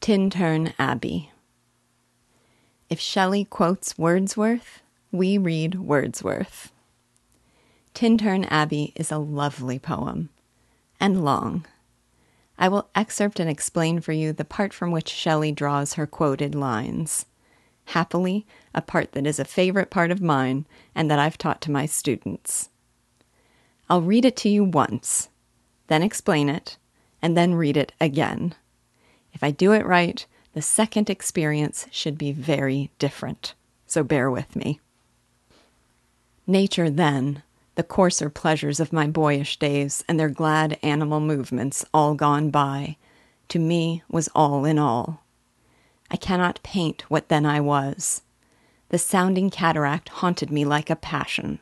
Tintern Abbey. If Shelley quotes Wordsworth, we read Wordsworth. Tintern Abbey is a lovely poem, and long. I will excerpt and explain for you the part from which Shelley draws her quoted lines. Happily, a part that is a favorite part of mine and that I've taught to my students. I'll read it to you once, then explain it, and then read it again. If I do it right, the second experience should be very different. So bear with me. Nature, then, the coarser pleasures of my boyish days and their glad animal movements all gone by, to me was all in all. I cannot paint what then I was. The sounding cataract haunted me like a passion.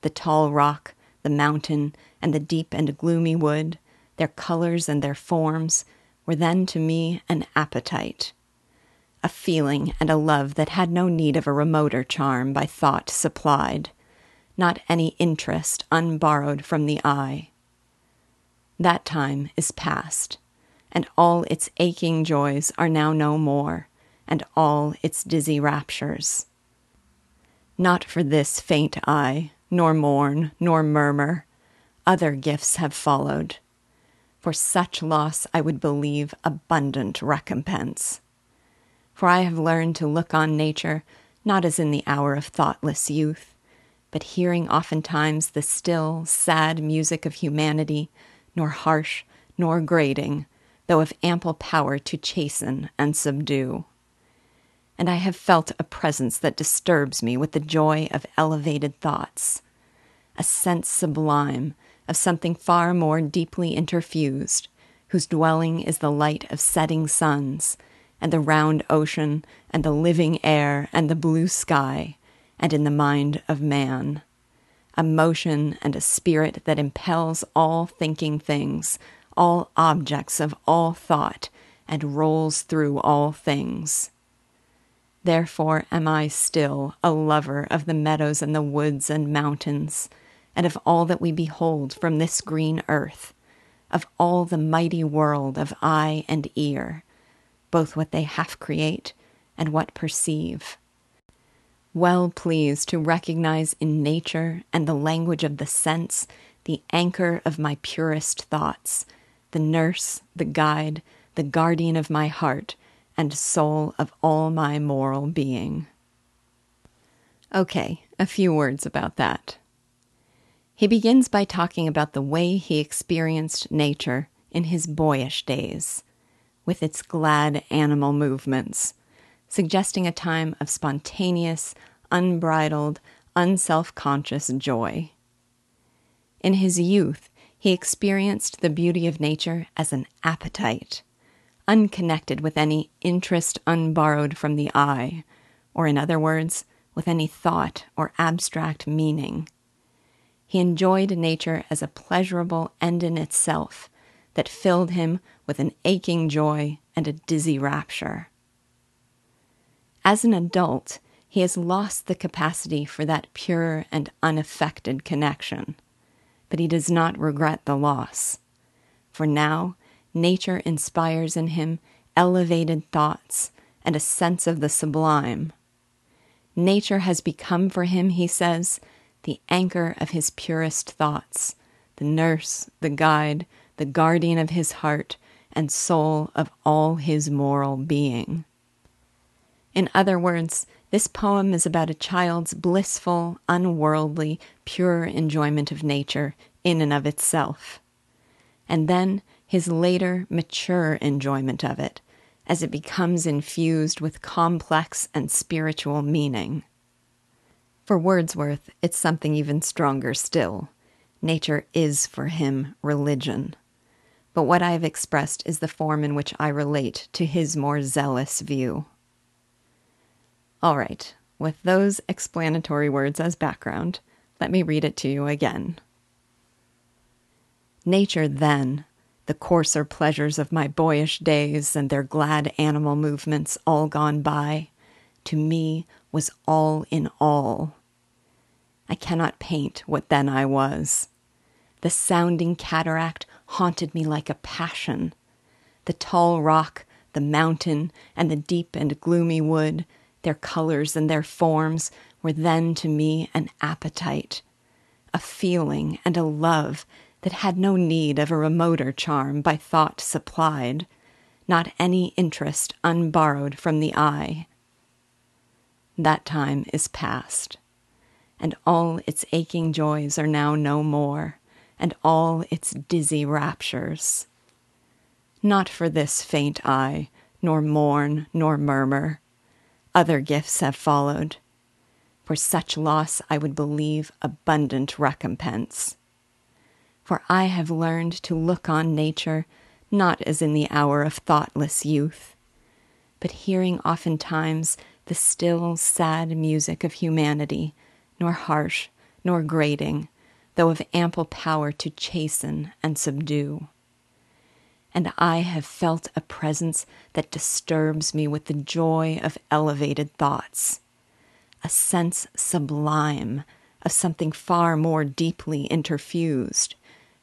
The tall rock, the mountain, and the deep and gloomy wood, their colors and their forms, were then to me an appetite, a feeling and a love that had no need of a remoter charm by thought supplied, not any interest unborrowed from the eye. That time is past, and all its aching joys are now no more, and all its dizzy raptures. Not for this faint I, nor mourn, nor murmur, other gifts have followed for such loss, I would believe abundant recompense. For I have learned to look on nature not as in the hour of thoughtless youth, but hearing oftentimes the still, sad music of humanity, nor harsh, nor grating, though of ample power to chasten and subdue. And I have felt a presence that disturbs me with the joy of elevated thoughts, a sense sublime of something far more deeply interfused, whose dwelling is the light of setting suns, and the round ocean, and the living air, and the blue sky, and in the mind of man. A motion and a spirit that impels all thinking things, all objects of all thought, and rolls through all things. Therefore am I still a lover of the meadows and the woods and mountains and of all that we behold from this green earth, of all the mighty world of eye and ear, both what they half create and what perceive. Well pleased to recognize in nature and the language of the sense the anchor of my purest thoughts, the nurse, the guide, the guardian of my heart, and soul of all my moral being. Okay, a few words about that. He begins by talking about the way he experienced nature in his boyish days, with its glad animal movements, suggesting a time of spontaneous, unbridled, unself conscious joy. In his youth, he experienced the beauty of nature as an appetite, unconnected with any interest unborrowed from the eye, or in other words, with any thought or abstract meaning. He enjoyed nature as a pleasurable end in itself that filled him with an aching joy and a dizzy rapture. As an adult, he has lost the capacity for that pure and unaffected connection, but he does not regret the loss. For now, nature inspires in him elevated thoughts and a sense of the sublime. Nature has become for him, he says, the anchor of his purest thoughts, the nurse, the guide, the guardian of his heart, and soul of all his moral being. In other words, this poem is about a child's blissful, unworldly, pure enjoyment of nature in and of itself. And then his later, mature enjoyment of it as it becomes infused with complex and spiritual meaning. For Wordsworth, it's something even stronger still. Nature is for him religion. But what I have expressed is the form in which I relate to his more zealous view. All right, with those explanatory words as background, let me read it to you again. Nature, then, the coarser pleasures of my boyish days and their glad animal movements all gone by, to me was all in all. I cannot paint what then I was. The sounding cataract haunted me like a passion. The tall rock, The mountain and the deep and gloomy wood, their colors and their forms, were then to me an appetite, a feeling and a love that had no need of a remoter charm by thought supplied, not any interest unborrowed from the eye. That time is past, and all its aching joys are now no more, and all its dizzy raptures. Not for this faint I, nor mourn, nor murmur. Other gifts have followed. For such loss I would believe abundant recompense. For I have learned to look on nature not as in the hour of thoughtless youth, but hearing oftentimes the still, sad music of humanity, nor harsh, nor grating, though of ample power to chasten and subdue. And I have felt a presence that disturbs me with the joy of elevated thoughts, a sense sublime of something far more deeply interfused,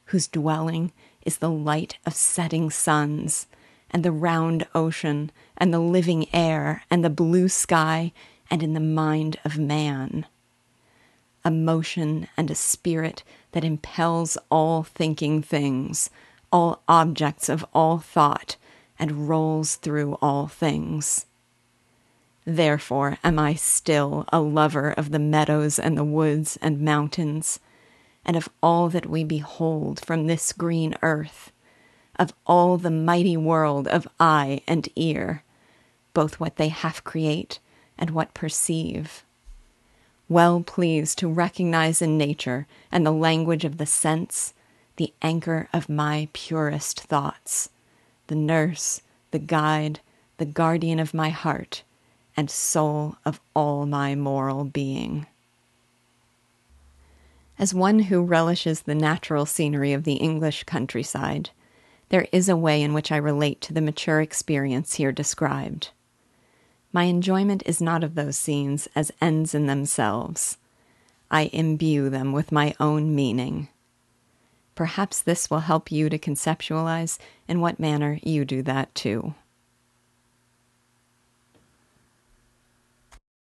whose dwelling is the light of setting suns, and the round ocean, and the living air, and the blue sky, and in the mind of man. A motion and a spirit that impels all thinking things, all objects of all thought, and rolls through all things. Therefore am I still a lover of the meadows and the woods and mountains and of all that we behold from this green earth, of all the mighty world of eye and ear, both what they half create and what perceive. Well pleased to recognize in nature and the language of the sense the anchor of my purest thoughts, the nurse, the guide, the guardian of my heart, and soul of all my moral being. As one who relishes the natural scenery of the English countryside, there is a way in which I relate to the mature experience here described. My enjoyment is not of those scenes as ends in themselves. I imbue them with my own meaning. Perhaps this will help you to conceptualize in what manner you do that too.